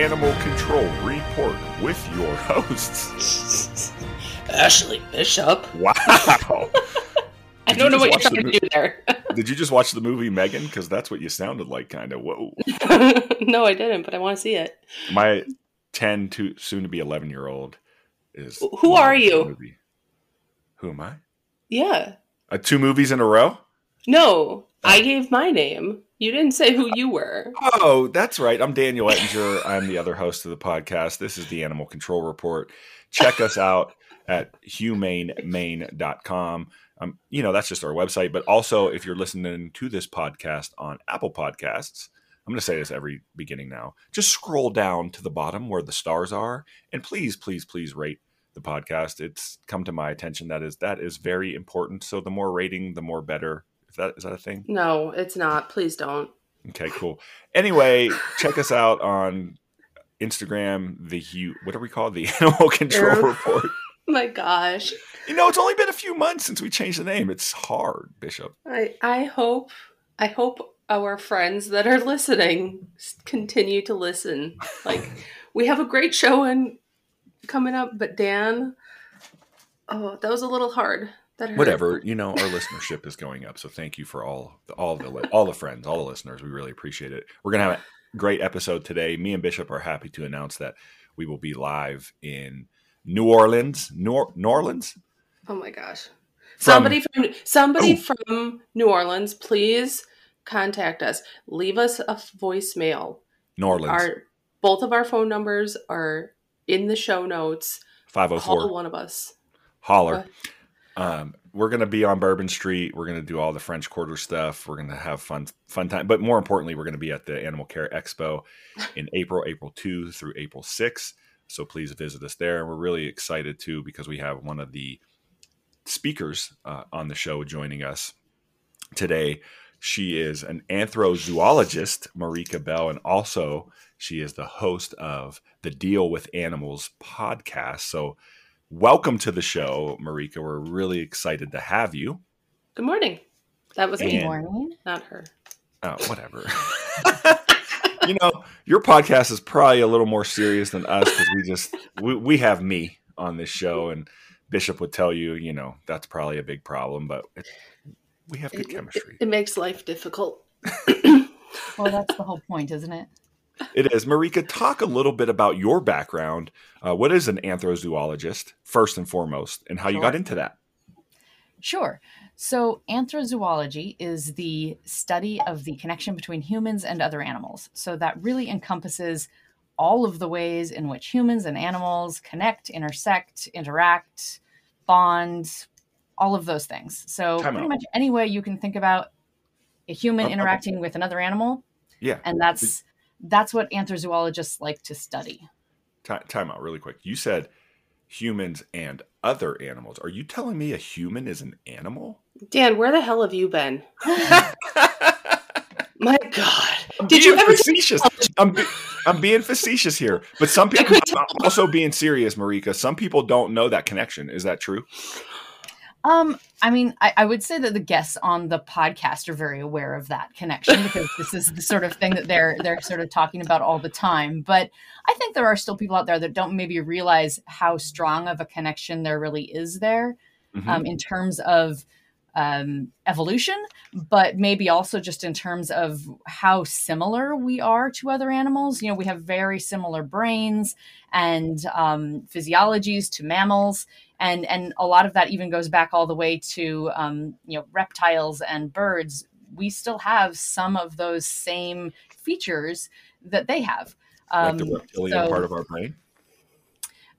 Welcome to the Animal Control Report with your hosts. Ashlee Bishop. Wow. I don't you know what you're trying to do there. Did you just watch the movie Megan? Because that's what you sounded like, kind of. Whoa. no, I didn't, but I want to see it. My 10 to soon to be 11 year old is. Who are you? movie. Who am I? Yeah. Uh, two movies in a row? No, I gave my name. You didn't say who you were. Oh, that's right. I'm Daniel Ettinger. I'm the other host of the podcast. This is the Animal Control Report. Check us out at humanemain.com. Um, you know, that's just our website. But also, if you're listening to this podcast on Apple Podcasts, I'm going to say this every beginning now. Just scroll down to the bottom where the stars are, and please, please, please rate the podcast. It's come to my attention that is that is very important. So the more rating, the more better. Is that is that a thing? No, it's not. Please don't. Okay, cool. Anyway, check us out on Instagram. The what are we called? The Animal Control. Report. my gosh. You know, it's only been a few months since we changed the name. It's hard, Bishop. I I hope I hope our friends that are listening continue to listen. Like we have a great show in coming up, but Dan, oh, that was a little hard. Whatever. You know, our listenership is going up. So thank you for all all the all the friends, all the listeners. We really appreciate it. We're gonna have a great episode today. Me and Bishop are happy to announce that we will be live in New Orleans. New, New Orleans. Oh my gosh. From- somebody from somebody Ooh. from New Orleans, please contact us. Leave us a voicemail. New Orleans. Our both of our phone numbers are in the show notes. Five hundred Call one of us. holler. Um, we're gonna be on Bourbon Street. We're gonna do all the French Quarter stuff. We're gonna have fun, fun time. But more importantly, we're gonna be at the Animal Care Expo in April, April two through April six. So please visit us there. And we're really excited too because we have one of the speakers uh, on the show joining us today. She is an anthrozoologist, Marika Bell, and also she is the host of the Deal with Animals podcast. So welcome to the show, Marika. We're really excited to have you. Good morning. That was Good me, morning. not her. Oh, whatever. you know, your podcast is probably a little more serious than us because we just we, we have me on this show, and Bishop would tell you, you know, that's probably a big problem, but it, we have good It- chemistry. It makes life difficult. Well, that's the whole point, isn't it? It is. Marika, talk a little bit about your background. Uh, what is an anthrozoologist, first and foremost, and how you got into that? Sure. So, anthrozoology is the study of the connection between humans and other animals. So, that really encompasses all of the ways in which humans and animals connect, intersect, interact, bond, all of those things. So, Time pretty out. much any way you can think about a human Okay. interacting with another animal, Yeah. and that's that's what anthrozoologists like to study. Ti- time out really quick. You said humans and other animals. Are you telling me a human is an animal? Dan, where the hell have you been? My God. I'm Did being you ever facetious? I'm, be- I'm being facetious here, but some people. I'm also being serious, Marika. Some people don't know that connection. Is that true? Um, I mean, I, I would say that the guests on the podcast are very aware of that connection because this is the sort of thing that they're they're sort of talking about all the time. But I think there are still people out there that don't maybe realize how strong of a connection there really is there Mhm. um, in terms of um, evolution, but maybe also just in terms of how similar we are to other animals. You know, we have very similar brains and um, physiologies to mammals, and and a lot of that even goes back all the way to um, you know reptiles and birds. We still have some of those same features that they have. like Um, the reptilian so- part of our brain.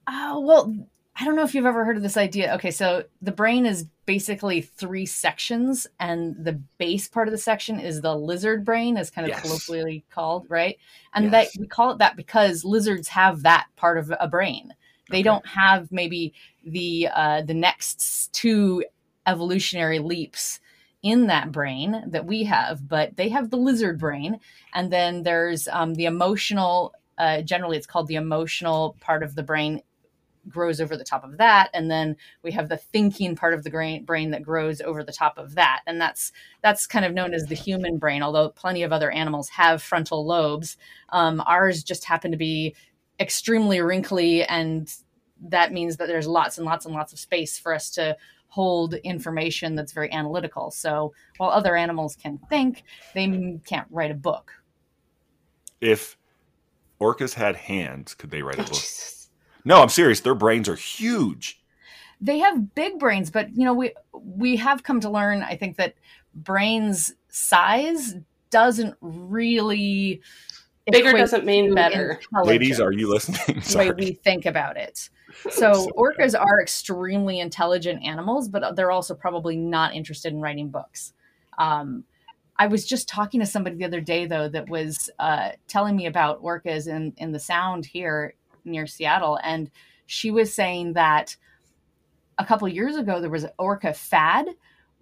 Oh, well, I don't know if you've ever heard of this idea. Okay, so the brain is basically three sections, and the base part of the section is the lizard brain, is kind of Yes. colloquially called, right? And Yes. that we call it that because lizards have that part of a brain. They Okay. don't have maybe the uh, the next two evolutionary leaps in that brain that we have, but they have the lizard brain, and then there's um, the emotional. Uh, generally, it's called the emotional part of the brain grows over the top of that and then we have the thinking part of the brain, brain that grows over the top of that and that's that's kind of known as the human brain although plenty of other animals have frontal lobes um, ours just happen to be extremely wrinkly and that means that there's lots and lots and lots of space for us to hold information that's very analytical. So while other animals can think, they can't write a book. If orcas had hands, could they write a oh, book? Jesus. No, I'm serious. Their brains are huge. They have big brains, but you know, we we have come to learn, I think, that brains size doesn't really bigger doesn't mean better. Ladies, are you listening? The way we think about it. So orcas are extremely intelligent animals, but they're also probably not interested in writing books. Um, I was just talking to somebody the other day, though, that was uh, telling me about orcas in, in the sound here near Seattle. And she was saying that a couple years ago, there was an orca fad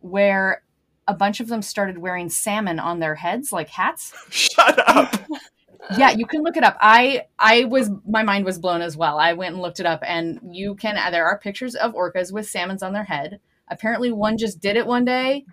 where a bunch of them started wearing salmon on their heads like hats. Shut up. Yeah you can look it up. I i was my mind was blown as well. I went and looked it up and you can there are pictures of orcas with salmons on their head. Apparently one just did it one day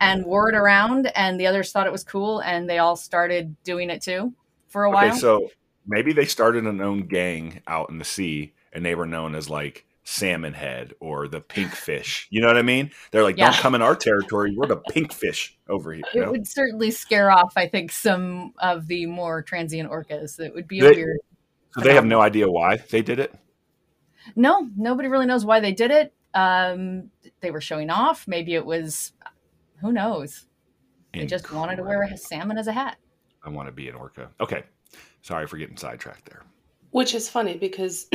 and wore it around and the others thought it was cool and they all started doing it too for a while. so maybe they started an own gang out in the sea and they were known as like salmon head or the pink fish. You know what I mean? They're like, yeah. don't come in our territory. We're the pink fish over here. It know? would certainly scare off, I think, some of the more transient orcas. It would be they, weird. So they have no idea why they did it? No, nobody really knows why they did it. Um, they were showing off. Maybe it was, who knows? They Incredible. just wanted to wear a salmon as a hat. I want to be an orca. Okay. Sorry for getting sidetracked there. Which is funny because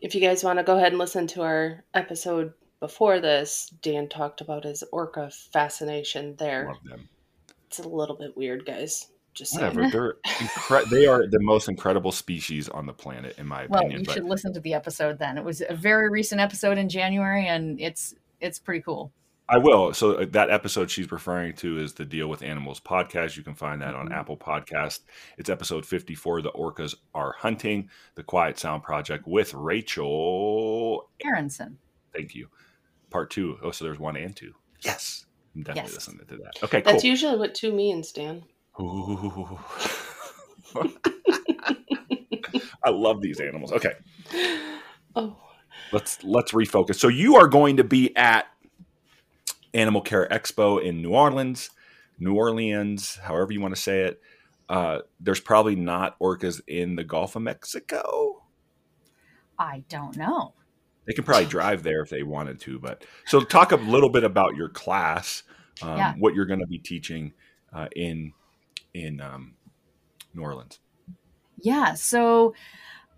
if you guys want to go ahead and listen to our episode before this, Dan talked about his orca fascination there. Love them. It's a little bit weird, guys. Just Whatever. They're incre- they are the most incredible species on the planet, in my well, opinion. Well, you but... should listen to the episode then. It was a very recent episode in January, and it's it's pretty cool. I will. So uh, that episode she's referring to is the Deal with Animals podcast. You can find that on mm-hmm. Apple Podcast. It's episode 54. The Orcas Are Hunting, the Quiet Sound Project with Rachel Aronson. Thank you. Part two. Oh, so there's one and two. Yes. I'm definitely yes. listening to that. Okay, That's usually what two means, Dan. I love these animals. Okay. Oh. Let's let's refocus. So you are going to be at Animal Care Expo in New Orleans, New Orleans, however you want to say it. Uh, there's probably not orcas in the Gulf of Mexico. I don't know. They can probably drive there if they wanted to, but so talk a little bit about your class, um, yeah. what you're going to be teaching uh, in in um, New Orleans. Yeah, so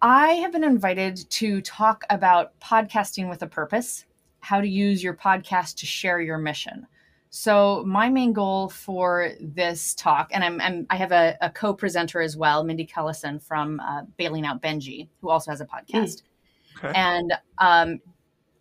I have been invited to talk about podcasting with a purpose how to use your podcast to share your mission. So my main goal for this talk, and I'm, I'm i have a, a, co-presenter as well, Mindy Kellison from uh, Bailing Out Benji, who also has a podcast, okay. and um,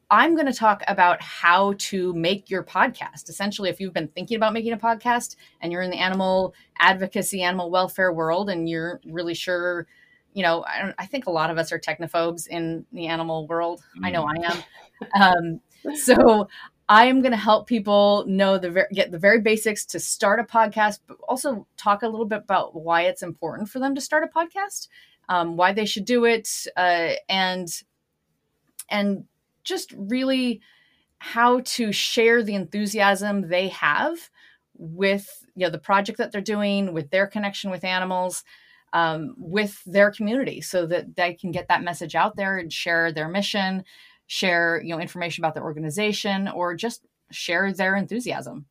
I'm going to talk about how to make your podcast. Essentially, if you've been thinking about making a podcast and you're in the animal advocacy, animal welfare world, and you're really sure, you know, I, I think a lot of us are technophobes in the animal world. Mm. I know I am. Um, so I am going to help people know the ver- get the very basics to start a podcast, but also talk a little bit about why it's important for them to start a podcast, um, why they should do it, uh, and and just really how to share the enthusiasm they have with you know the project that they're doing, with their connection with animals. Um, with their community so that they can get that message out there and share their mission share you know information about the organization or just share their enthusiasm.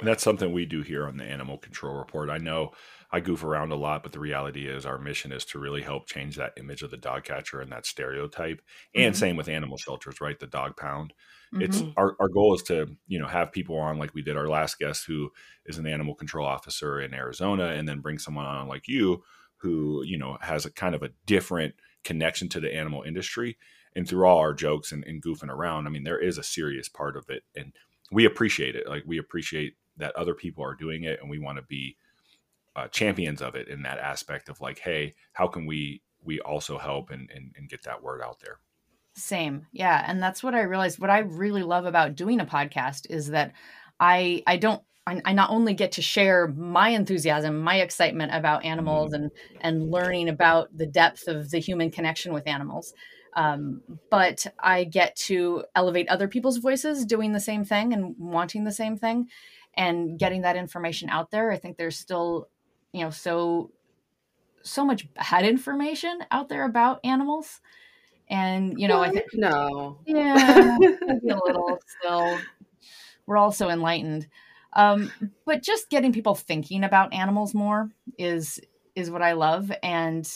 And that's something we do here on the animal control report. I know i goof around a lot but the reality is our mission is to really help change that image of the dog catcher and that stereotype. And mm-hmm. same with animal shelters right? The dog pound. Mm-hmm. it's our, our goal is to you know have people on like we did our last guest who is an animal control officer in arizona and then bring someone on like you who you know has a kind of a different connection to the animal industry and through all our jokes and, and goofing around, I mean, there is a serious part of it, and we appreciate it. Like we appreciate that other people are doing it, and we want to be uh, champions of it in that aspect of like, hey, how can we we also help and, and, and get that word out there? Same. Yeah. And that's what I realized. What I really love about doing a podcast is that I I don't I, not only get to share my enthusiasm, my excitement about animals mm-hmm. and and learning about the depth of the human connection with animals, um, but I get to elevate other people's voices doing the same thing and wanting the same thing and getting that information out there. I think there's still, you know, so so much bad information out there about animals and you know, what? I think no, yeah, a little still. We're all so enlightened, um, but just getting people thinking about animals more is is what I love. And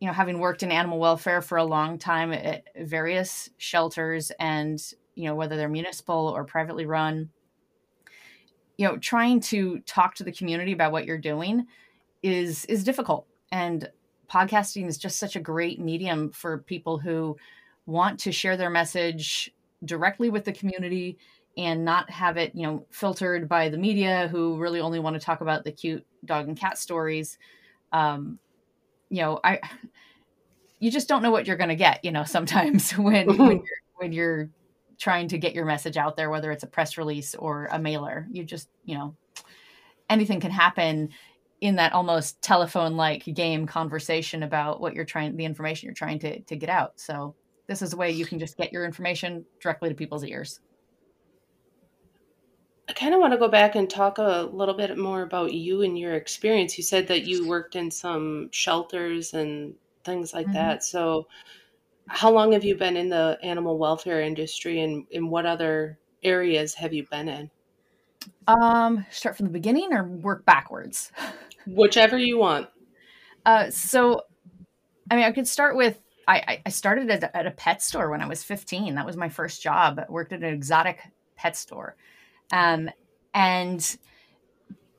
you know, having worked in animal welfare for a long time at various shelters, and you know, whether they're municipal or privately run, you know, trying to talk to the community about what you're doing is is difficult. And podcasting is just such a great medium for people who want to share their message directly with the community and not have it, you know, filtered by the media who really only want to talk about the cute dog and cat stories. Um, you know, I you just don't know what you're going to get, you know, sometimes when when mm-hmm. you're, when you're trying to get your message out there whether it's a press release or a mailer. You just, you know, anything can happen in that almost telephone like game conversation about what you're trying the information you're trying to, to get out. So this is a way you can just get your information directly to people's ears i kind of want to go back and talk a little bit more about you and your experience you said that you worked in some shelters and things like mm-hmm. that so how long have you been in the animal welfare industry and in what other areas have you been in um start from the beginning or work backwards Whichever you want. Uh, so, I mean, I could start with I, I started at a, at a pet store when I was 15. That was my first job. I worked at an exotic pet store. Um, and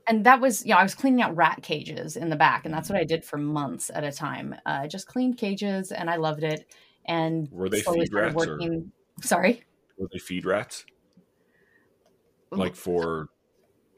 and that was you know i was cleaning out rat cages in the back and that's what i did for months at a time. Uh, i just cleaned cages and i loved it. And were they feed rats working... or... sorry? Were they feed rats? Like for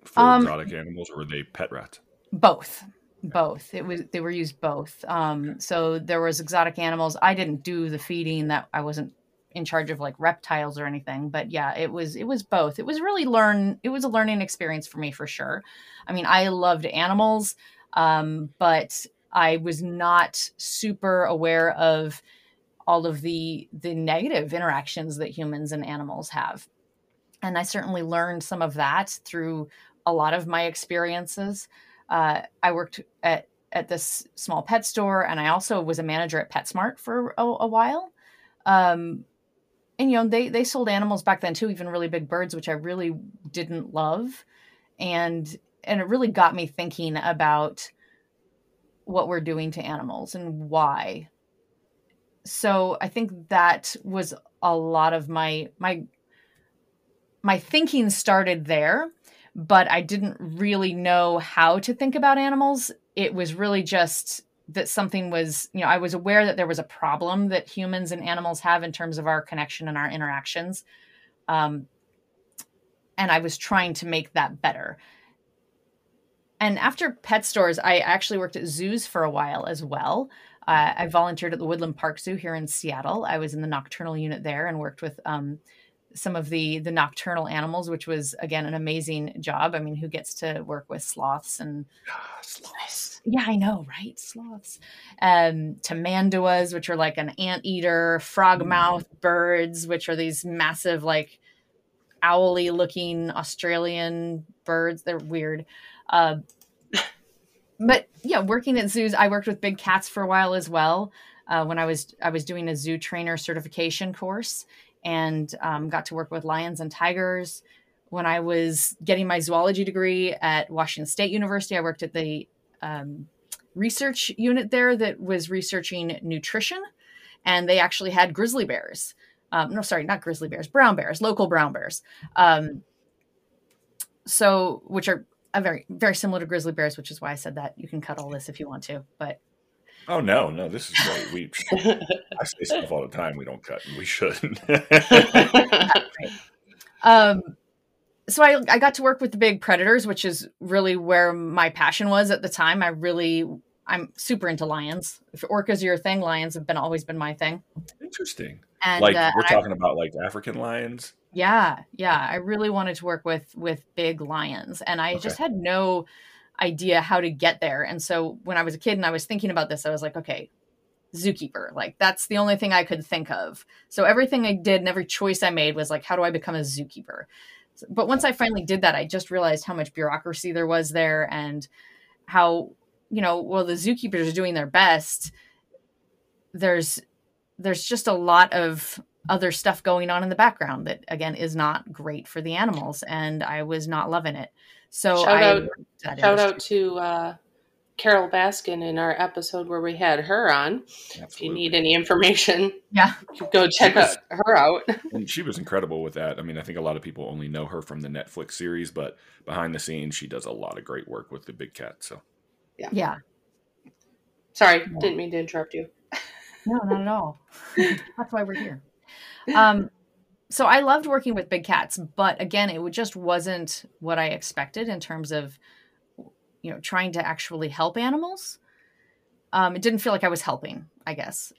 for um, exotic animals or were they pet rats? Both. Both. It was they were used both. Um so there was exotic animals. I didn't do the feeding that i wasn't in charge of like reptiles or anything but yeah it was it was both. It was really learn it was a learning experience for me for sure. I mean i loved animals um but i was not super aware of all of the the negative interactions that humans and animals have. And i certainly learned some of that through a lot of my experiences. Uh, I worked at at this small pet store, and I also was a manager at PetSmart for a, a while. Um, and you know, they they sold animals back then too, even really big birds, which I really didn't love, and and it really got me thinking about what we're doing to animals and why. So I think that was a lot of my my my thinking started there but I didn't really know how to think about animals. It was really just that something was, you know, I was aware that there was a problem that humans and animals have in terms of our connection and our interactions. Um, and I was trying to make that better. And after pet stores, I actually worked at zoos for a while as well. Uh, I volunteered at the Woodland Park Zoo here in Seattle. I was in the nocturnal unit there and worked with um, some of the the nocturnal animals, which was again an amazing job. I mean, who gets to work with sloths and ah, sloths? Yeah, I know, right? Sloths, um, tamanduas, which are like an anteater, frogmouth mm. birds, which are these massive, like owly looking Australian birds. They're weird. Uh, but yeah, working at zoos, I worked with big cats for a while as well. Uh, when I was I was doing a zoo trainer certification course, and um, got to work with lions and tigers. When I was getting my zoology degree at Washington State University, I worked at the um, research unit there that was researching nutrition, and they actually had grizzly bears. Um, no, sorry, not grizzly bears, brown bears, local brown bears. Um, so, which are a very, very similar to grizzly bears, which is why I said that you can cut all this if you want to. But Oh no, no, this is great. We I say stuff all the time we don't cut, and we shouldn't. um, so I I got to work with the big predators, which is really where my passion was at the time. I really I'm super into lions. If orcas are your thing, lions have been always been my thing. Interesting. And like uh, we're I- talking about like African lions. yeah, yeah. I really wanted to work with with big lions, and I just had no idea how to get there. And so when I was a kid and I was thinking about this, I was like, okay, zookeeper. Like that's the only thing I could think of. So everything I did and every choice I made was like, how do I become a zookeeper? But once I finally did that, I just realized how much bureaucracy there was there and how, you know, well, the zookeepers are doing their best. There's there's just a lot of other stuff going on in the background that again is not great for the animals and I was not loving it. So Shout I out- that Shout industry. out to uh, Carole Baskin in our episode where we had her on. If you need any information, Yeah. go check was- her out. And she was incredible with that. I mean, I think a lot of people only know her from the Netflix series, but behind the scenes, she does a lot of great work with the big cat. So Yeah. Sorry, Yeah. didn't mean to interrupt you. No, not at all. That's why we're here. Um, so I loved working with big cats, but again, it just wasn't what I expected in terms of, you know, trying to actually help animals. Um, it didn't feel like I was helping, I guess.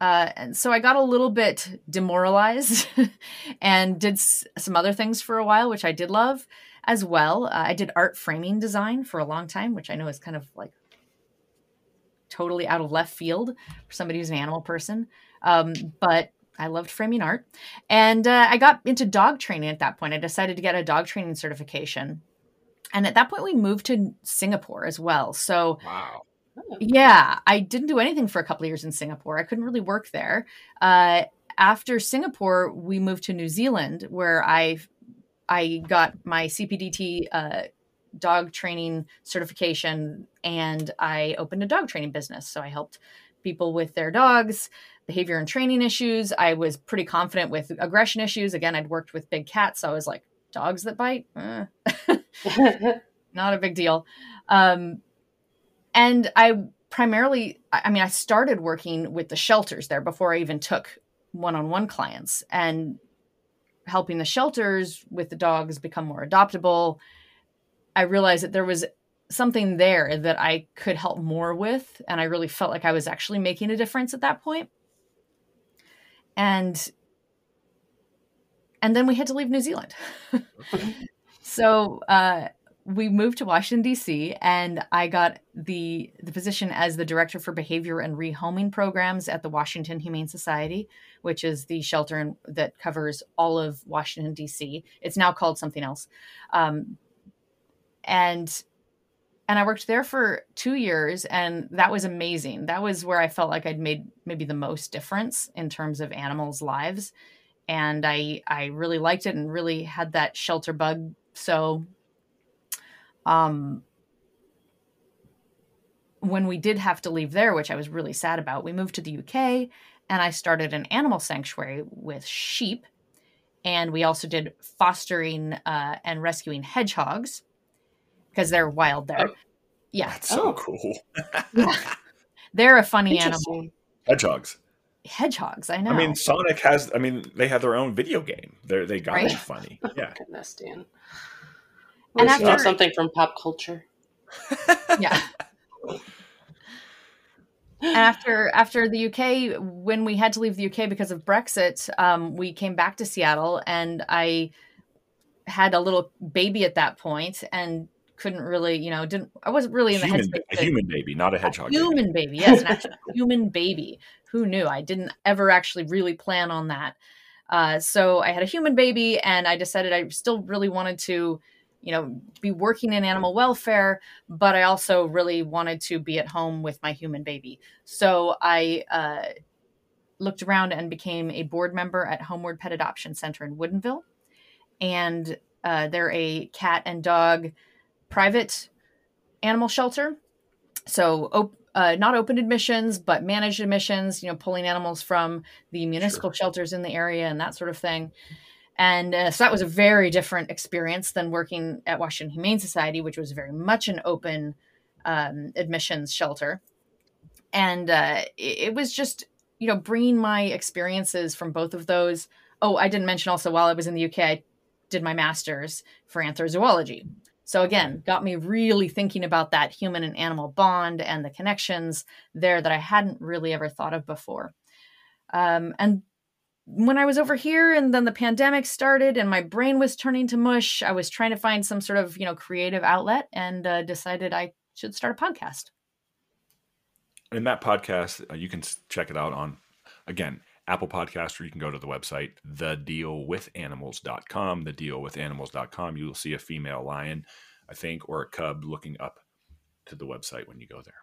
Uh, and so I got a little bit demoralized and did s- some other things for a while, which I did love as well. Uh, I did art framing design for a long time, which I know is kind of like totally out of left field for somebody who's an animal person. Um, but I loved framing art. And uh, I got into dog training at that point. I decided to get a dog training certification. And at that point, we moved to Singapore as well. So, wow, yeah, I didn't do anything for a couple of years in Singapore. I couldn't really work there. Uh, after Singapore, we moved to New Zealand, where I I got my CPDT uh, dog training certification, and I opened a dog training business. So I helped people with their dogs, behavior and training issues. I was pretty confident with aggression issues. Again, I'd worked with big cats, so I was like, dogs that bite. Eh not a big deal. Um, and I primarily, I mean, I started working with the shelters there before I even took one on one clients and helping the shelters with the dogs become more adoptable. I realized that there was something there that I could help more with. And I really felt like I was actually making a difference at that point. And and then we had to leave New Zealand. so uh, we moved to Washington D.C. and I got the the position as the director for behavior and rehoming programs at the Washington Humane Society, which is the shelter that covers all of Washington D.C. It's now called something else, um, and and I worked there for two years, and that was amazing. That was where I felt like I'd made maybe the most difference in terms of animals' lives, and I I really liked it and really had that shelter bug. So um, when we did have to leave there, which I was really sad about, we moved to the UK and I started an animal sanctuary with sheep. And we also did fostering uh, and rescuing hedgehogs because they're wild there. Oh. Yeah, that's so Oh. cool. they're a funny animal. Hedgehogs. Hedgehogs, I know. I mean, Sonic has. I mean, they have their own video game. They're they got to be Right. funny. Yeah. Goodness, Dan. And And know after- something from pop culture. yeah. And after after the UK, when we had to leave the UK because of Brexit, um, we came back to Seattle, and I had a little baby at that point, and couldn't really, you know, didn't I wasn't really in the human, headspace. a to- human baby, not a hedgehog. baby. human baby, yes, an actual human baby. Who knew? I didn't ever actually really plan on that. Uh, so I had a human baby, and I decided I still really wanted to, you know, be working in animal welfare, but I also really wanted to be at home with my human baby. So I uh, looked around and became a board member at Homeward Pet Adoption Center in Woodinville, and uh, they're a cat and dog private animal shelter. So op- uh, not open admissions, but managed admissions. You know, pulling animals from the municipal shelters in the area and that sort of thing. And uh, so that was a very different experience than working at Washington Humane Society, which was very much an open um, admissions shelter. And uh, it, it was just, you know, bringing my experiences from both of those. Oh, I didn't mention also while I was in the UK, I did my master's for anthrozoology. So again, got me really thinking about that human and animal bond and the connections there that I hadn't really ever thought of before. Um, and when I was over here and then the pandemic started and my brain was turning to mush, I was trying to find some sort of, you know, creative outlet and uh, decided I should start a podcast. In that podcast, uh, you can check it out on, again, Apple Podcast, or you can go to the website, thedealwithanimals.com. Thedealwithanimals.com. You will see a female lion, I think, or a cub looking up to the website when you go there.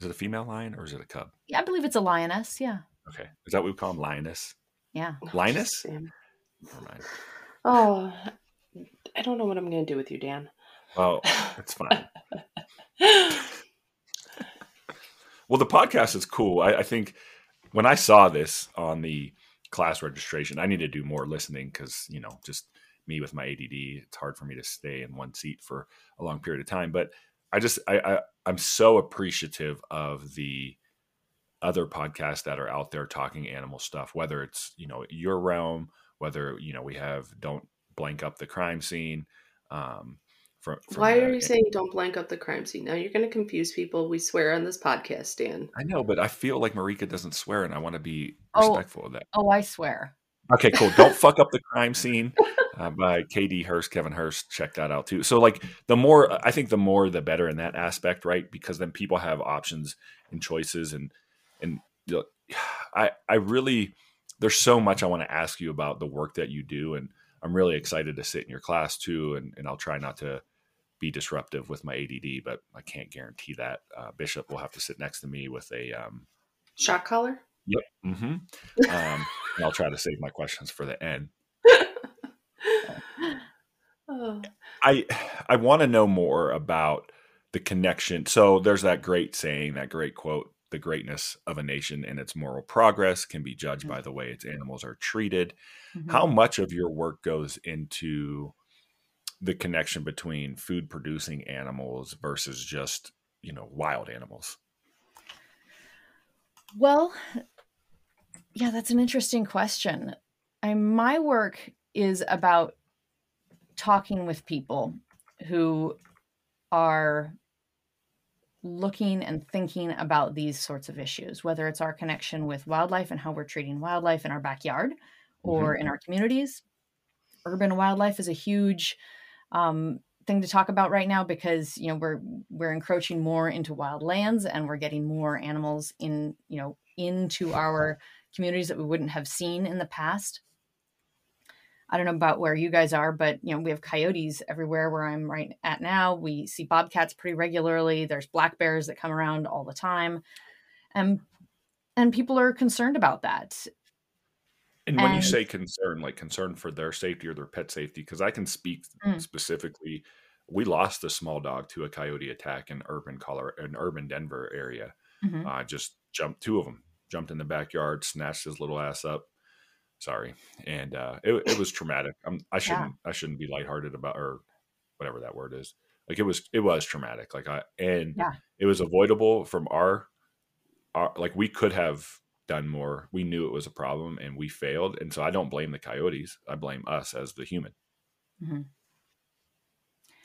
Is it a female lion or is it a cub? Yeah, I believe it's a lioness. Yeah. Okay. Is that what we call them? Lioness? Yeah. Oh, Linus? Sam. Never mind. Oh, I don't know what I'm going to do with you, Dan. Well, it's fine. well, the podcast is cool. I, I think when I saw this on the class registration, I need to do more listening because, you know, just me with my ADD, it's hard for me to stay in one seat for a long period of time. But I just, I, I I'm so appreciative of the other podcasts that are out there talking animal stuff, whether it's, you know, your realm, whether, you know, we have Don't Blank Up the Crime Scene. Um, from, from Why are you saying don't blank up the crime scene? Now you're going to confuse people. We swear on this podcast, Dan. I know, but I feel like Marika doesn't swear, and I want to be Oh. respectful of that. Oh, I swear. Okay, cool. Don't fuck up the crime scene uh, by KD Hurst, Kevin Hurst. Check that out too. So, like, the more I think, the more the better in that aspect, right? Because then people have options and choices, and and you know, I I really there's so much I want to ask you about the work that you do, and I'm really excited to sit in your class too, and and I'll try not to be disruptive with my ADD, but I can't guarantee that. Uh, Bishop will have to sit next to me with a um, Shock collar? Yep. hmm Um, I'll try to save my questions for the end. Oh. I I want to know more about the connection. So there's that great saying, that great quote: "The greatness of a nation and its moral progress can be judged by the way its animals are treated." Mhm. How much of your work goes into the connection between food producing animals versus just you know wild animals? Well, yeah, that's an interesting question. I, my work is about talking with people who are looking and thinking about these sorts of issues, whether it's our connection with wildlife and how we're treating wildlife in our backyard or mm-hmm. in our communities. Urban wildlife is a huge um, thing to talk about right now because you know we're we're encroaching more into wild lands and we're getting more animals in you know into our communities that we wouldn't have seen in the past. I don't know about where you guys are, but you know we have coyotes everywhere where I'm right at now. We see bobcats pretty regularly. There's black bears that come around all the time, and and people are concerned about that. And when you And- say concern, like concern for their safety or their pet safety, because I can speak Mm. specifically, we lost a small dog to a coyote attack in urban Colorado, in urban Denver area. Mhm. Uh, just jumped two of them, jumped in the backyard, snatched his little ass up. Sorry, and uh, it, it was traumatic. I'm, I shouldn't I shouldn't be lighthearted about or whatever that word is. Like it was it was traumatic. Like I and Yeah. it was avoidable from our our like we could have done more. We knew it was a problem and we failed. And so I don't blame the coyotes. I blame us as the human. Mhm.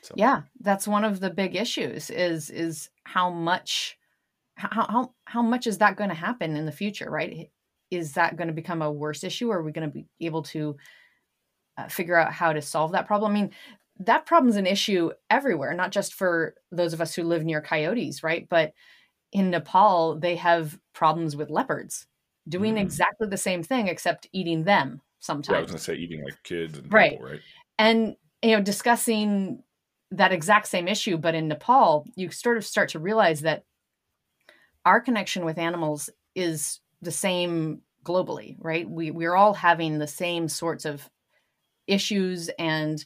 So Yeah, that's one of the big issues is is how much how how how much is that going to happen in the future, right? Is that going to become a worse issue or are we going to be able to uh, figure out how to solve that problem? I mean, that problem's an issue everywhere, not just for those of us who live near coyotes, right? But in Nepal, they have problems with leopards doing Mm. exactly the same thing except eating them sometimes. yeah, I was gonna say eating like kids and Right. people, right? and you know discussing that exact same issue but in nepal you sort of start to realize that our connection with animals is the same globally right we we're all having the same sorts of issues and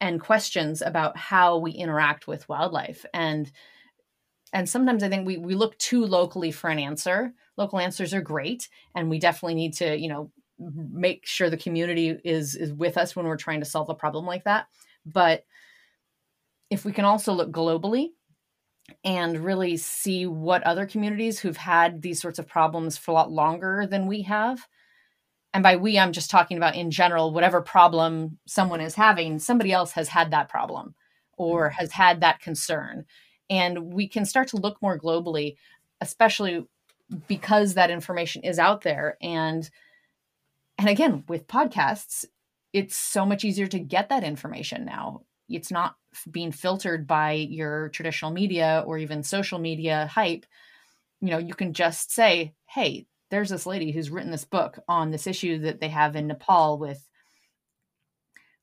and questions about how we interact with wildlife and and sometimes i think we we look too locally for an answer local answers are great and we definitely need to you know make sure the community is is with us when we're trying to solve a problem like that. But if we can also look globally and really see what other communities who've had these sorts of problems for a lot longer than we have and by we i'm just talking about in general whatever problem someone is having somebody else has had that problem or mm. has had that concern. And we can start to look more globally especially because that information is out there and and again, with podcasts, it's so much easier to get that information now. It's not being filtered by your traditional media or even social media hype. You know, you can just say, hey, there's this lady who's written this book on this issue that they have in Nepal with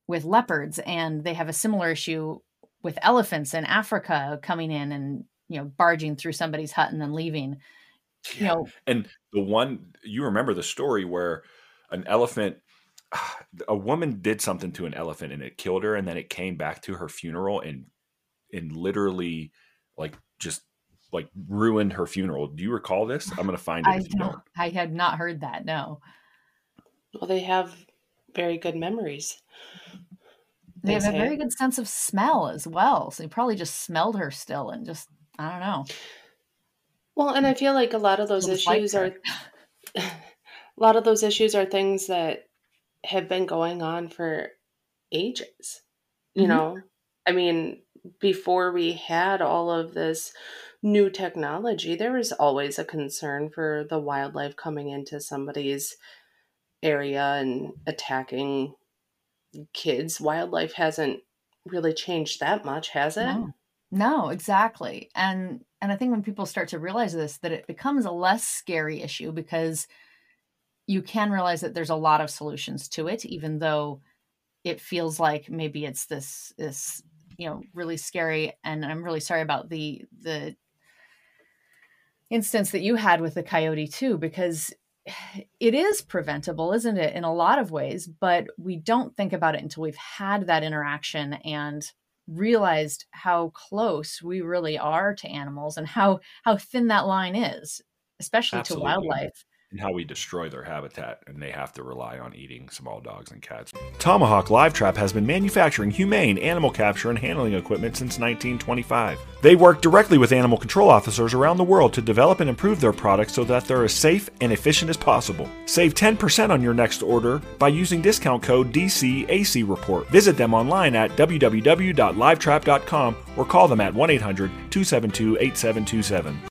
with leopards and they have a similar issue with elephants in Africa coming in and you know barging through somebody's hut and then leaving. Yeah. You know, and the one you remember the story where an elephant a woman did something to an elephant and it killed her and then it came back to her funeral and and literally like just like ruined her funeral. Do you recall this? I'm going to find it. I don't, don't. I had not heard that. No. Well, they have very good memories. They, they have say. a very good sense of smell as well. So he probably just smelled her still and just I don't know. Well, and I feel like a lot of those issues are a lot of those issues are things that have been going on for ages. You mm-hmm. know, I mean, before we had all of this new technology, there was always a concern for the wildlife coming into somebody's area and attacking kids. Wildlife hasn't really changed that much, has it? No. No, exactly. And and I think when people start to realize this that it becomes a less scary issue because you can realize that there's a lot of solutions to it even though it feels like maybe it's this this you know really scary. And I'm really sorry about the the instance that you had with the coyote too because it is preventable isn't it in a lot of ways but we don't think about it until we've had that interaction and realized how close we really are to animals and how how thin that line is especially Absolutely. to wildlife and how we destroy their habitat and they have to rely on eating small dogs and cats. Tomahawk Live Trap has been manufacturing humane animal capture and handling equipment since 1925. They work directly with animal control officers around the world to develop and improve their products so that they're as safe and efficient as possible. Save 10% on your next order by using discount code DCAC Report. Visit them online at www.livetrap.com or call them at 1 800 272 8727.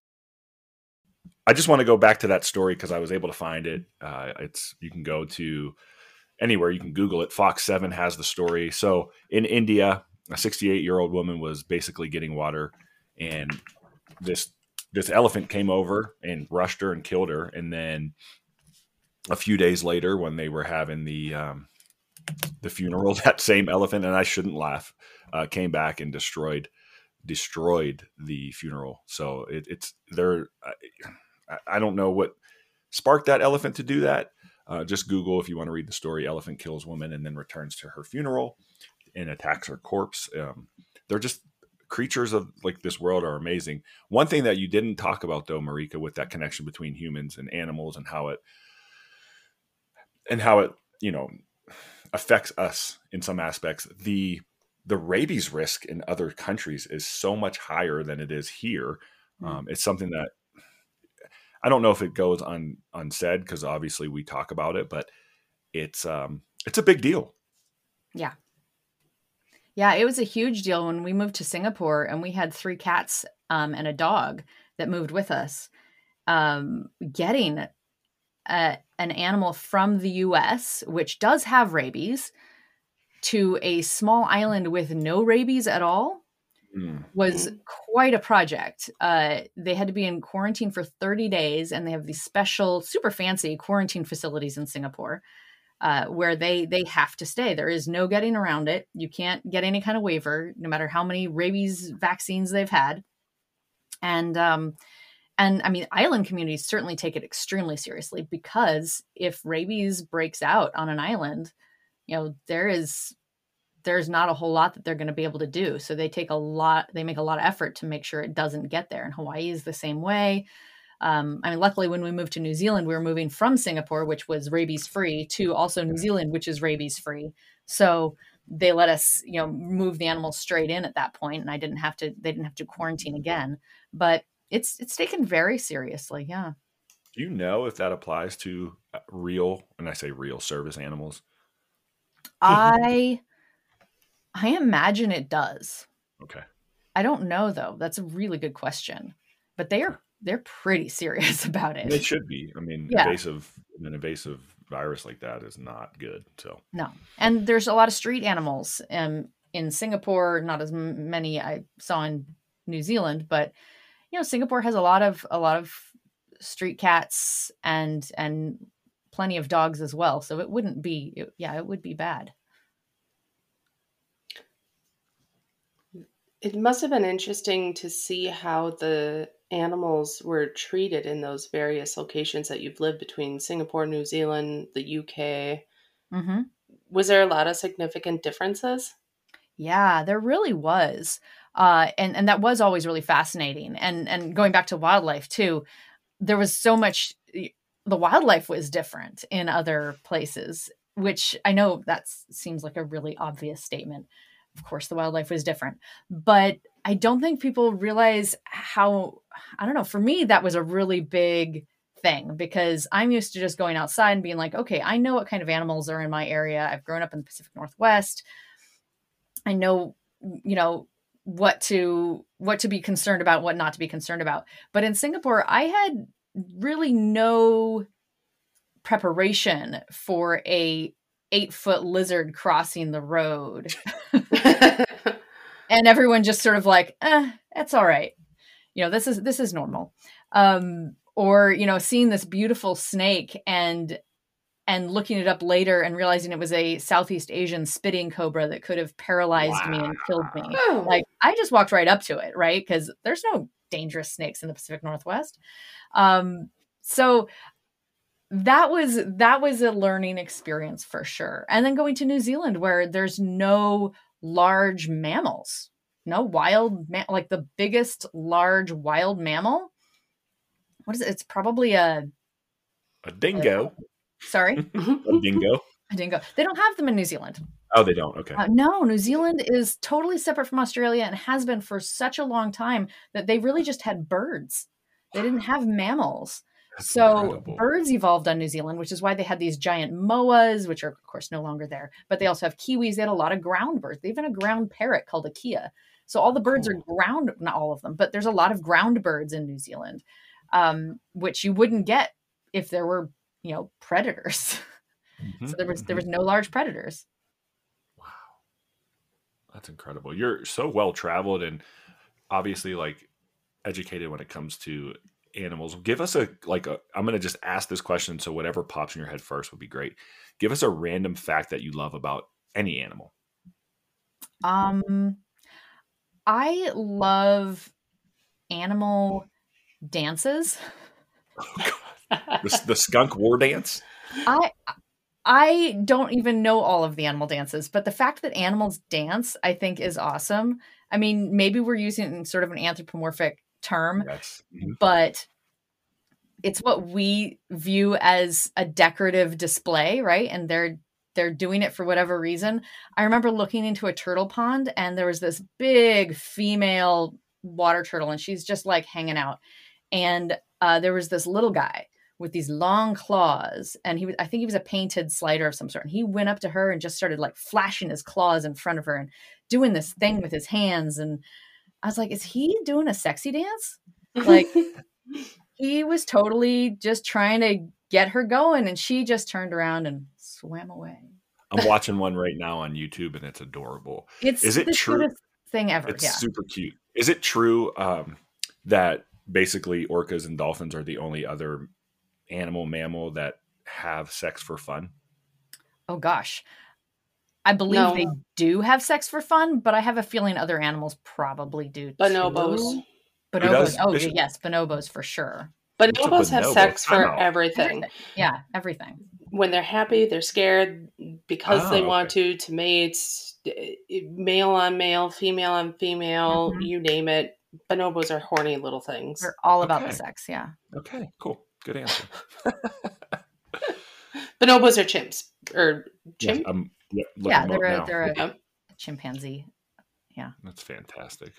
I just want to go back to that story because I was able to find it. Uh, it's you can go to anywhere you can Google it. Fox Seven has the story. So in India, a 68 year old woman was basically getting water, and this this elephant came over and rushed her and killed her. And then a few days later, when they were having the um, the funeral, that same elephant, and I shouldn't laugh, uh, came back and destroyed destroyed the funeral. So it, it's there. I don't know what sparked that elephant to do that. Uh, just Google if you want to read the story. Elephant kills woman and then returns to her funeral and attacks her corpse. Um, they're just creatures of like this world are amazing. One thing that you didn't talk about though, Marika, with that connection between humans and animals and how it and how it you know affects us in some aspects. The the rabies risk in other countries is so much higher than it is here. Hmm. Um, it's something that I don't know if it goes un, unsaid because obviously we talk about it, but it's um it's a big deal. Yeah. Yeah, it was a huge deal when we moved to Singapore and we had three cats um, and a dog that moved with us. Um, getting a, an animal from the US, which does have rabies, to a small island with no rabies at all mm. was quite a project. Uh, they had to be in quarantine for 30 days, and they have these special, super fancy quarantine facilities in Singapore. Uh, where they they have to stay. There is no getting around it. You can't get any kind of waiver, no matter how many rabies vaccines they've had. And um, and I mean, island communities certainly take it extremely seriously because if rabies breaks out on an island, you know there is there's not a whole lot that they're going to be able to do. So they take a lot, they make a lot of effort to make sure it doesn't get there. And Hawaii is the same way. Um, I mean, luckily, when we moved to New Zealand, we were moving from Singapore, which was rabies free, to also New Zealand, which is rabies free. So they let us, you know, move the animals straight in at that point, and I didn't have to. They didn't have to quarantine again. But it's it's taken very seriously. Yeah. Do you know if that applies to uh, real, and I say real service animals? I I imagine it does. Okay. I don't know though. That's a really good question. But they are they're pretty serious about it. They should be. I mean, yeah. invasive an invasive virus like that is not good. So No. And there's a lot of street animals um, in Singapore, not as m- many I saw in New Zealand, but you know, Singapore has a lot of a lot of street cats and and plenty of dogs as well. So it wouldn't be it, yeah, it would be bad. It must have been interesting to see how the animals were treated in those various locations that you've lived between Singapore, New Zealand, the UK. hmm Was there a lot of significant differences? Yeah, there really was. Uh, and and that was always really fascinating. And and going back to wildlife too, there was so much. The wildlife was different in other places, which I know that seems like a really obvious statement. Of course, the wildlife was different, but I don't think people realize how. I don't know. For me, that was a really big thing because I'm used to just going outside and being like, okay, I know what kind of animals are in my area. I've grown up in the Pacific Northwest. I know, you know, what to what to be concerned about, what not to be concerned about. But in Singapore, I had really no preparation for a eight foot lizard crossing the road. and everyone just sort of like, eh, that's all right. You know, this is this is normal. Um, or, you know, seeing this beautiful snake and and looking it up later and realizing it was a Southeast Asian spitting cobra that could have paralyzed me and killed me. Oh. Like I just walked right up to it, right? Because there's no dangerous snakes in the Pacific Northwest. Um, so that was that was a learning experience for sure. And then going to New Zealand where there's no large mammals, no wild ma- like the biggest large wild mammal. What is it? It's probably a a dingo, sorry, a dingo. a dingo. They don't have them in New Zealand. Oh, they don't. Okay. Uh, no, New Zealand is totally separate from Australia and has been for such a long time that they really just had birds. They didn't have mammals. That's so incredible. birds evolved on New Zealand, which is why they had these giant moas, which are of course no longer there. But they also have kiwis. They had a lot of ground birds. They even a ground parrot called a kea. So all the birds are ground, not all of them, but there's a lot of ground birds in New Zealand, um, which you wouldn't get if there were, you know, predators. Mhm, so there was there mhm. was no large predators. Wow. That's incredible. You're so well traveled and obviously like educated when it comes to animals. Give us a like a I'm going to just ask this question so whatever pops in your head first would be great. Give us a random fact that you love about any animal. Um, I love animal dances. The, the skunk war dance? I I don't even know all of the animal dances, but the fact that animals dance, I think, is awesome. I mean, maybe we're using sort of an anthropomorphic term, Yes. Mhm. but it's what we view as a decorative display, right? And they're they're doing it for whatever reason. I remember looking into a turtle pond and there was this big female water turtle and she's just like hanging out. And uh, there was this little guy with these long claws and he was I think he was a painted slider of some sort. And he went up to her and just started like flashing his claws in front of her and doing this thing with his hands and I was like, is he doing a sexy dance? Like he was totally just trying to get her going and she just turned around and swam away I'm watching one right now on YouTube and it's adorable. it's Is it the true- cutest thing ever It's yeah super cute. Is it true um, that basically orcas and dolphins are the only other animal mammal that have sex for fun? oh gosh i believe No. they do have sex for fun but i have a feeling other animals probably do Bonobos. too. Bonobos oh Fish- yes bonobos for sure Bonobos have bonobo? sex for Time out. everything. yeah everything When they're happy, they're scared because Oh, they okay. want to, to mate, eh, male on male, female on female, Mhm. you name it. Bonobos are horny little things. they're all about the sex yeah Okay, cool. Good answer. Bonobos are chimps. Or Yeah, chimp? I'm yeah, looking yeah they're a, now. they're a Yeah. chimpanzee That's fantastic.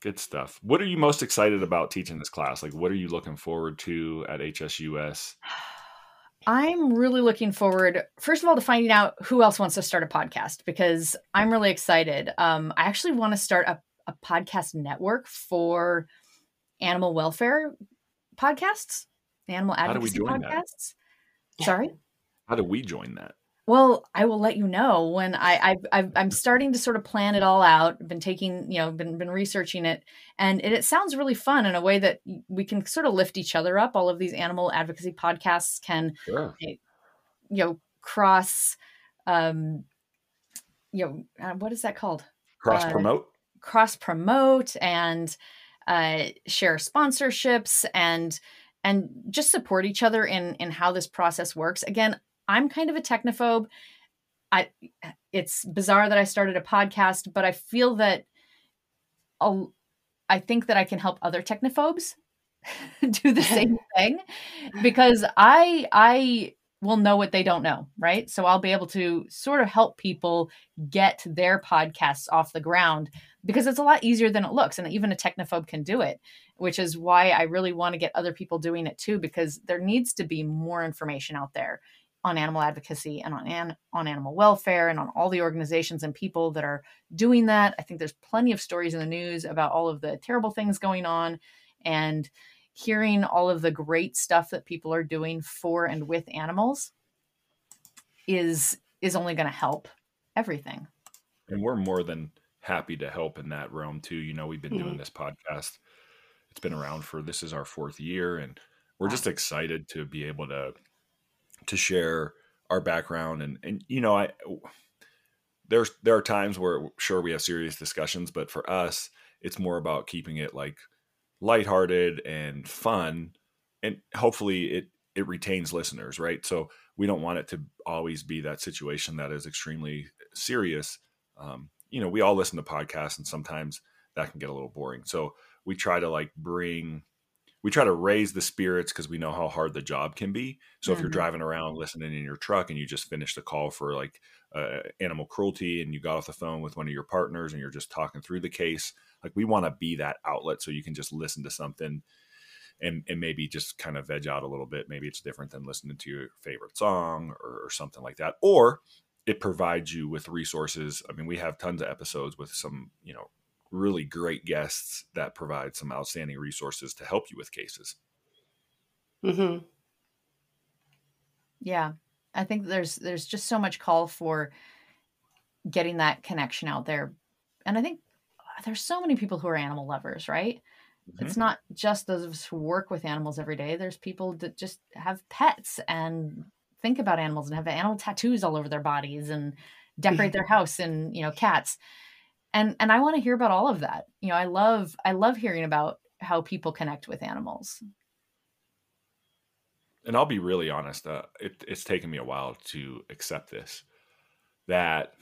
Good stuff. What are you most excited about teaching this class? Like, what are you looking forward to at HSUS? I'm really looking forward, first of all, to finding out who else wants to start a podcast because I'm really excited. Um, I actually want to start a, a podcast network for animal welfare podcasts, animal How do we advocacy join that? podcasts. Sorry. How do we join that? Well, I will let you know when I, I I'm starting to sort of plan it all out. I've been taking, you know, been been researching it, and it, it sounds really fun in a way that we can sort of lift each other up. All of these animal advocacy podcasts can, Sure. you know, cross, um, you know, uh, what is that called? Cross promote. cross promote and uh, share sponsorships and and just support each other in in how this process works again i'm kind of a technophobe. I it's bizarre that i started a podcast but i feel that I'll, i think that i can help other technophobes do the same thing because i i will know what they don't know right? So i'll be able to sort of help people get their podcasts off the ground because it's a lot easier than it looks and even a technophobe can do it which is why i really want to get other people doing it too because there needs to be more information out there on animal advocacy and on an, on animal welfare and on all the organizations and people that are doing that i think there's plenty of stories in the news about all of the terrible things going on and hearing all of the great stuff that people are doing for and with animals is is only going to help everything and we're more than happy to help in that realm too. You know, we've been doing Mhm. this podcast. It's been around for this is our fourth year, and we're just excited to be able to to share our background and and you know I there's there are times where sure we have serious discussions, but for us it's more about keeping it like lighthearted and fun, and hopefully it it retains listeners, right? So we don't want it to always be that situation that is extremely serious. Um, you know, we all listen to podcasts, and sometimes that can get a little boring. So we try to like bring, we try to raise the spirits because we know how hard the job can be. So if you're Mhm. driving around listening in your truck and you just finished a call for like uh, animal cruelty and you got off the phone with one of your partners and you're just talking through the case, like we want to be that outlet so you can just listen to something and and maybe just kind of veg out a little bit. Maybe it's different than listening to your favorite song or, or something like that. Or it provides you with resources. I mean, we have tons of episodes with some, you know, really great guests that provide some outstanding resources to help you with cases. hmm Yeah. I think there's there's just so much call for getting that connection out there. And I think there's so many people who are animal lovers, right? It's not just those of us who work with animals every day. There's people that just have pets and think about animals and have animal tattoos all over their bodies and decorate their house and, you know, cats. And and I want to hear about all of that. You know, I love I love hearing about how people connect with animals. and I'll be really honest, uh, it, it's taken me a while to accept this. That,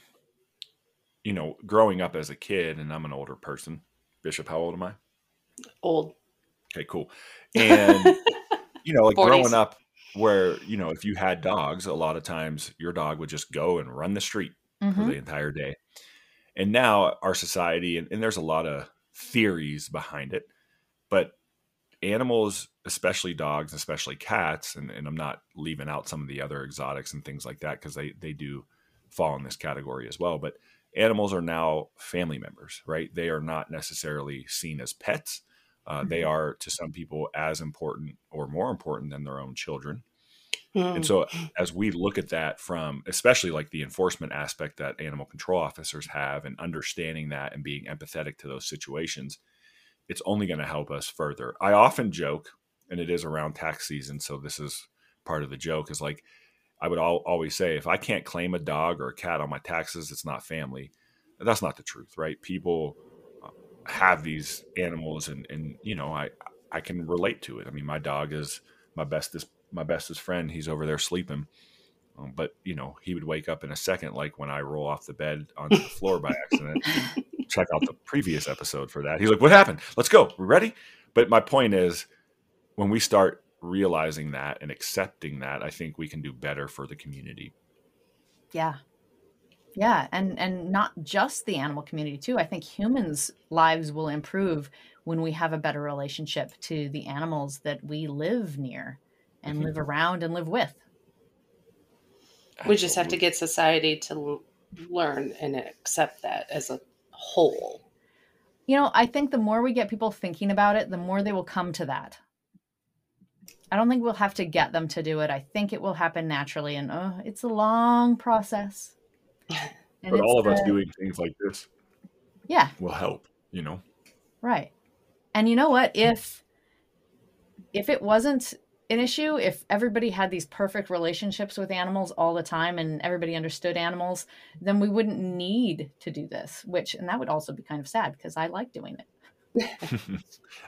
you know, growing up as a kid, and I'm an older person. Bishop, how old am I? Old. Okay, cool. And you know, like 40s. growing up, where you know, if you had dogs, a lot of times your dog would just go and run the street for Mhm. the entire day. And now our society, and, and there's a lot of theories behind it, but animals, especially dogs, especially cats, and, and I'm not leaving out some of the other exotics and things like that because they, they do fall in this category as well. But animals are now family members, right? They are not necessarily seen as pets. Uh, They Mhm. are to some people as important or more important than their own children. Mm. And so, as we look at that from, especially like the enforcement aspect that animal control officers have, and understanding that and being empathetic to those situations, it's only going to help us further. I often joke, and it is around tax season, so this is part of the joke. Is like I would al- always say, if I can't claim a dog or a cat on my taxes, it's not family. That's not the truth, right? People uh, have these animals, and and you know, I I can relate to it. I mean, my dog is my bestest my bestest friend. He's over there sleeping. Um, but you know, he would wake up in a second, like when I roll off the bed onto the floor by accident. Check out the previous episode for that. He's like, "What happened? Let's go. We ready?" But my point is, when we start realizing that and accepting that, I think we can do better for the community. Yeah. Yeah, and and not just the animal community too. I think humans' lives will improve when we have a better relationship to the animals that we live near and live around and live with. we just have to get society to learn and accept that as a whole. You know, I think the more we get people thinking about it, the more they will come to that. I don't think we'll have to get them to do it. I think it will happen naturally, and uh, it's a long process. And but all of us doing things like this, yeah, will help. You know, right? And you know what? If if it wasn't an issue, if everybody had these perfect relationships with animals all the time and everybody understood animals, then we wouldn't need to do this. Which and that would also be kind of sad because I like doing it.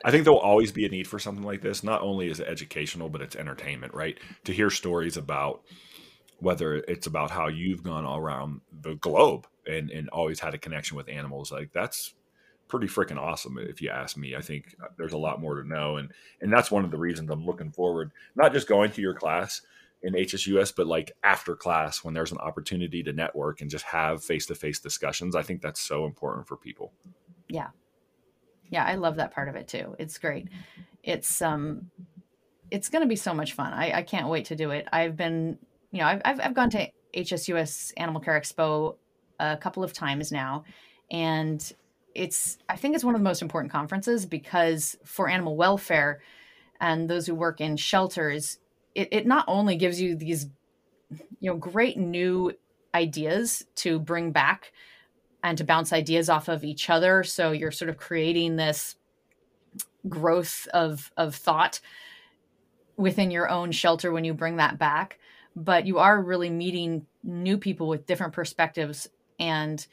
I think there'll always be a need for something like this. Not only is it educational, but it's entertainment, right? To hear stories about whether it's about how you've gone all around the globe and, and always had a connection with animals, like that's pretty freaking awesome if you ask me. I think there's a lot more to know. And, and that's one of the reasons I'm looking forward, not just going to your class in HSUS, but like after class when there's an opportunity to network and just have face-to-face discussions. I think that's so important for people. Yeah, yeah, I love that part of it too. It's great. It's um, it's going to be so much fun. I, I can't wait to do it. I've been, you know, I've, I've, I've gone to HSUS Animal Care Expo a couple of times now, and it's I think it's one of the most important conferences because for animal welfare and those who work in shelters, it, it not only gives you these, you know, great new ideas to bring back and to bounce ideas off of each other. So you're sort of creating this growth of of thought within your own shelter when you bring that back. But you are really meeting new people with different perspectives and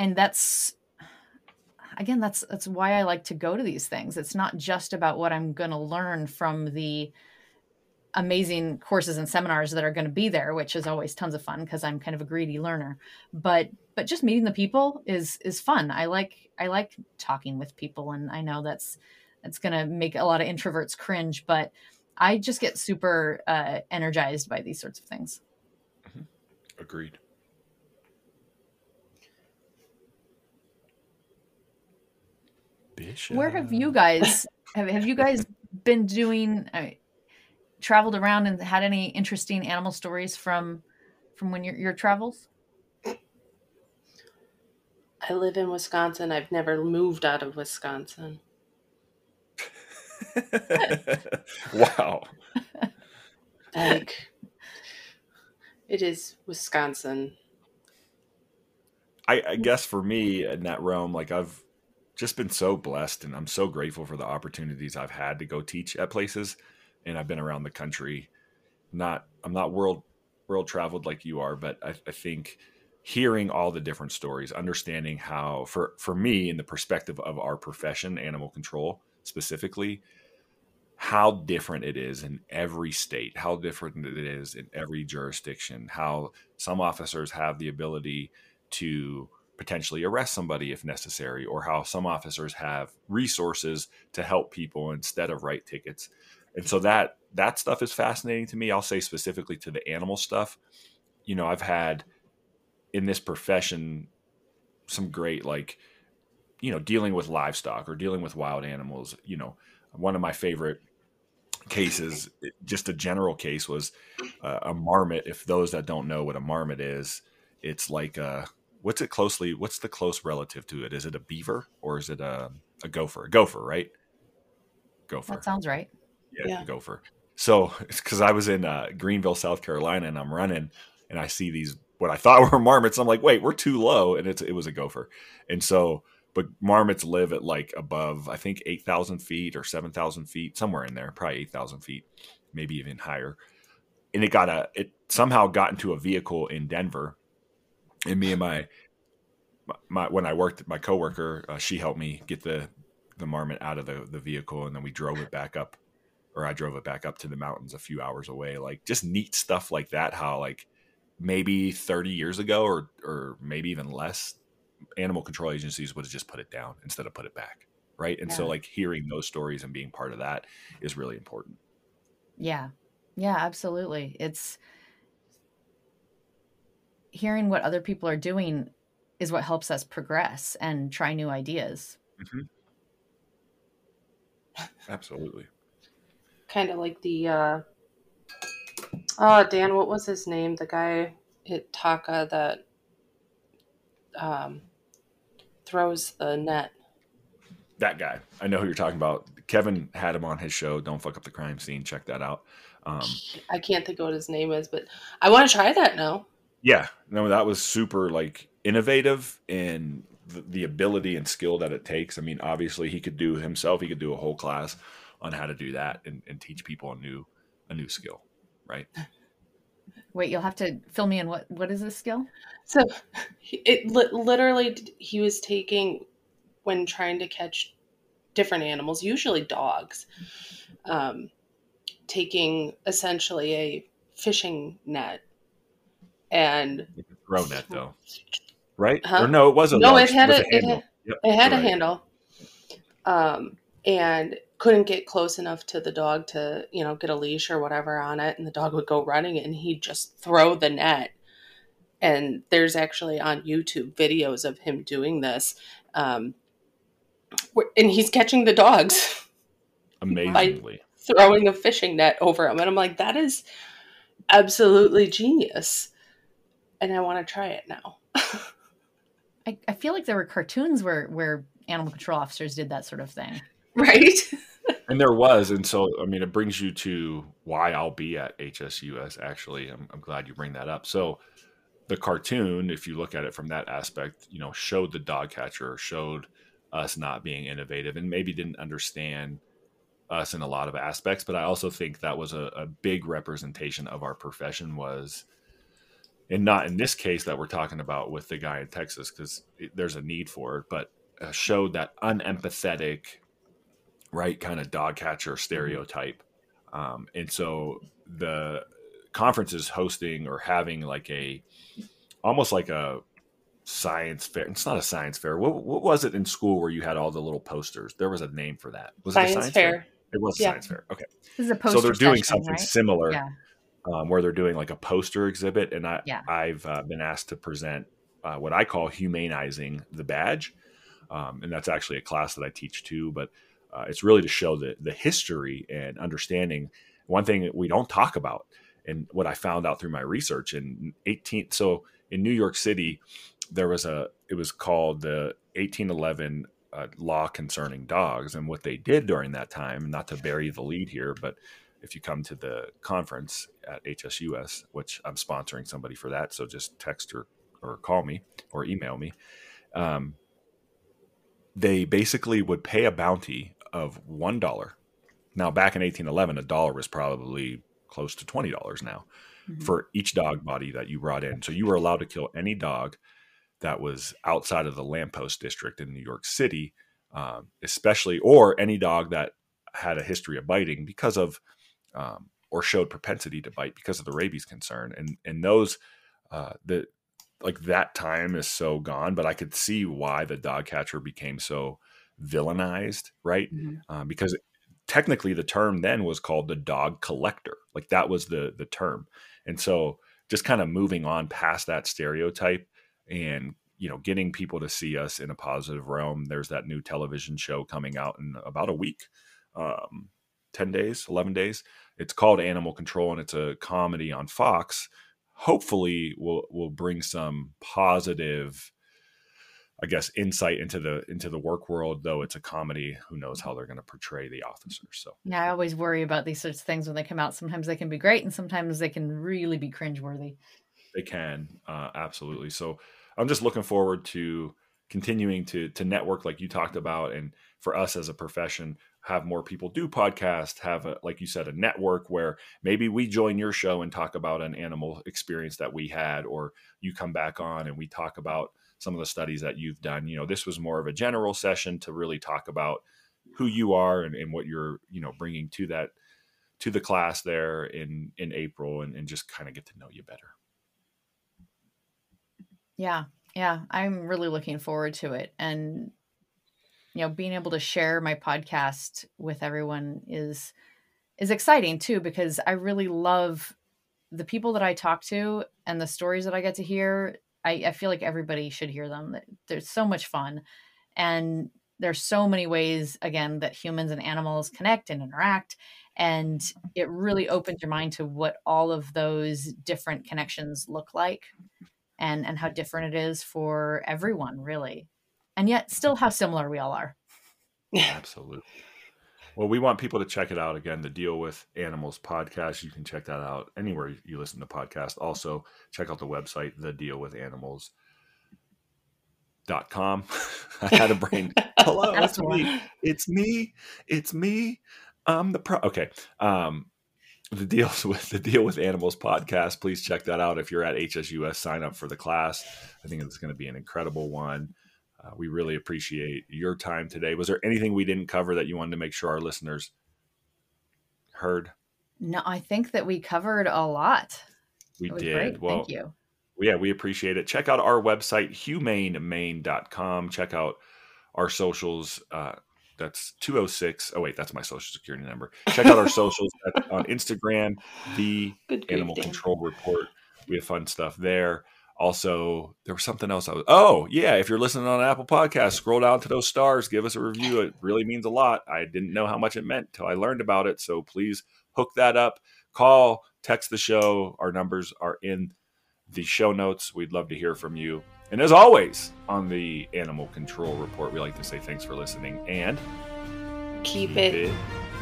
and that's again that's that's why I like to go to these things. It's not just about what I'm going to learn from the amazing courses and seminars that are going to be there which is always tons of fun because i'm kind of a greedy learner but but just meeting the people is is fun i like i like talking with people and i know that's that's going to make a lot of introverts cringe but i just get super uh, energized by these sorts of things mm-hmm. agreed Bishop. where have you uh. guys have, have you guys been doing uh, traveled around and had any interesting animal stories from from when your your travels? I live in Wisconsin. I've never moved out of Wisconsin. wow. like it is Wisconsin. I, I guess for me in that realm, like I've just been so blessed and I'm so grateful for the opportunities I've had to go teach at places and I've been around the country. Not I'm not world world traveled like you are, but I, I think hearing all the different stories, understanding how for for me in the perspective of our profession, animal control specifically, how different it is in every state, how different it is in every jurisdiction, how some officers have the ability to potentially arrest somebody if necessary, or how some officers have resources to help people instead of write tickets. And so that that stuff is fascinating to me. I'll say specifically to the animal stuff. You know i've had in this profession some great like you know dealing with livestock or dealing with wild animals. You know one of my favorite cases just a general case was uh, a marmot. If those that don't know what a marmot is it's like a what's it closely what's the close relative to it is it a beaver or is it a, a gopher a gopher right gopher that sounds right yeah, yeah. gopher. So it's because I was in uh, Greenville, South Carolina, and I'm running, and I see these what I thought were marmots. I'm like, wait, we're too low, and it's it was a gopher. And so, but marmots live at like above, I think eight thousand feet or seven thousand feet, somewhere in there, probably eight thousand feet, maybe even higher. And it got a it somehow got into a vehicle in Denver, and me and my my when I worked, my coworker, uh, she helped me get the the marmot out of the the vehicle, and then we drove it back up or I drove it back up to the mountains a few hours away. Like just neat stuff like that. How like maybe 30 years ago or or maybe even less, animal control agencies would have just put it down instead of put it back. Right. And yeah. so like hearing those stories and being part of that is really important. Yeah. Yeah, absolutely. It's hearing what other people are doing is what helps us progress and try new ideas. Mm-hmm. Absolutely kind of like the uh oh Dan, what was his name? The guy at TACA that um throws the net. that guy. I know who you're talking about. Kevin had him on his show. Don't fuck up the crime scene. Check that out. Um, I can't think of what his name is, but I want to try that now. Yeah, no, that was super like innovative in the, the ability and skill that it takes. I mean, obviously he could do himself. He could do a whole class on how to do that and, and teach people a new a new skill, right? Wait, you'll have to fill me in. What what is this skill? So, it li- literally he was taking when trying to catch different animals, usually dogs, um, taking essentially a fishing net and throw net though, right? Huh? Or no, it wasn't. no, large, it had with a, it handle. had, Yep, it had a right. handle, um, and couldn't get close enough to the dog to you know get a leash or whatever on it, and the dog would go running, and he'd just throw the net. And there's actually on YouTube videos of him doing this, um, and he's catching the dogs Amazingly. throwing a fishing net over him, and I'm like, that is absolutely genius, and I want to try it now. I, I feel like there were cartoons where where animal control officers did that sort of thing. right? And there was, and so I mean, it brings you to why I'll be at HSUS. Actually, I'm, I'm glad you bring that up. So, the cartoon, if you look at it from that aspect, you know, showed the dog catcher, showed us not being innovative, and maybe didn't understand us in a lot of aspects. But I also think that was a, a big representation of our profession was, and not in this case that we're talking about with the guy in Texas because there's a need for it, but uh, showed that unempathetic right kind of dog catcher stereotype um, and so the conference is hosting or having like a almost like a science fair it's not a science fair what, what was it in school where you had all the little posters there was a name for that was it a Science science fair. it was a Yeah. science fair okay This is a poster so they're doing session, something right? similar Yeah. Um, where they're doing like a poster exhibit, and I Yeah. I've uh, been asked to present uh, what I call humanizing the badge, um, and that's actually a class that I teach too. But uh, it's really to show the the history and understanding. One thing that we don't talk about, and what I found out through my research in 18. So in New York City, there was a it was called the 1811 uh, law concerning dogs, and what they did during that time. Not to bury the lead here, but if you come to the conference at HSUS, which I'm sponsoring somebody for that, so just text or, or call me or email me. Um, they basically would pay a bounty of one dollar. Now, back in 1811, a dollar was probably close to twenty dollars now Mhm. for each dog body that you brought in. So you were allowed to kill any dog that was outside of the lamppost district in New York City, um, especially or any dog that had a history of biting because of um, or showed propensity to bite because of the rabies concern. And and those uh, the like that time is so gone, but I could see why the dog catcher became so villainized, right? Mhm. Um, because technically the term then was called the dog collector, like that was the the term. And so just kind of moving on past that stereotype and you know getting people to see us in a positive realm there's that new television show coming out in about a week um, 10 days 11 days it's called animal control and it's a comedy on fox hopefully will will bring some positive i guess insight into the into the work world though it's a comedy who knows how they're going to portray the officers so Yeah, I always worry about these sorts of things when they come out. Sometimes they can be great, and sometimes they can really be cringeworthy. They can uh, absolutely. So I'm just looking forward to continuing to to network like you talked about, and for us as a profession, have more people do podcasts. Have a, like you said, a network where maybe we join your show and talk about an animal experience that we had, or you come back on and we talk about some of the studies that you've done. You know, this was more of a general session to really talk about who you are and, and what you're you know bringing to that to the class there in in April, and, and just kind of get to know you better. Yeah, yeah, I'm really looking forward to it, and you know, being able to share my podcast with everyone is is exciting too because I really love the people that I talk to and the stories that I get to hear. I, I feel like everybody should hear them. They're so much fun, and there's so many ways again that humans and animals connect and interact and it really opens your mind to what all of those different connections look like and and how different it is for everyone really and yet still how similar we all are Absolutely. Well, we want people to check it out again. The Deal with Animals podcast. You can check that out anywhere you listen to podcasts. Also, check out the website, the Deal with Animals. Dot com. I had a brain. Hello, it's me. It's me. It's me. I'm the pro. Okay. Um, the deals with the deal with animals podcast. Please check that out. If you're at HSUS, sign up for the class. I think it's going to be an incredible one. Uh, we really appreciate your time today. Was there anything we didn't cover that you wanted to make sure our listeners heard? No, I think that we covered a lot. We did. great. Well, Thank you. yeah, we appreciate it. Check out our website, humanemain.com. Check out our socials. Uh, that's 206. Oh, wait, that's my social security number. Check out our socials on Instagram, the Good Animal. Control Report. We have fun stuff there. Also, there was something else I was. Oh, yeah. If you're listening on Apple Podcast, scroll down to those stars, give us a review. It really means a lot. I didn't know how much it meant till I learned about it. So please hook that up. Call, text the show. Our numbers are in the show notes. We'd love to hear from you. And as always, on the Animal Control Report, we like to say thanks for listening and Keep it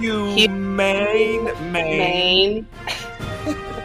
humane, Maine. Maine.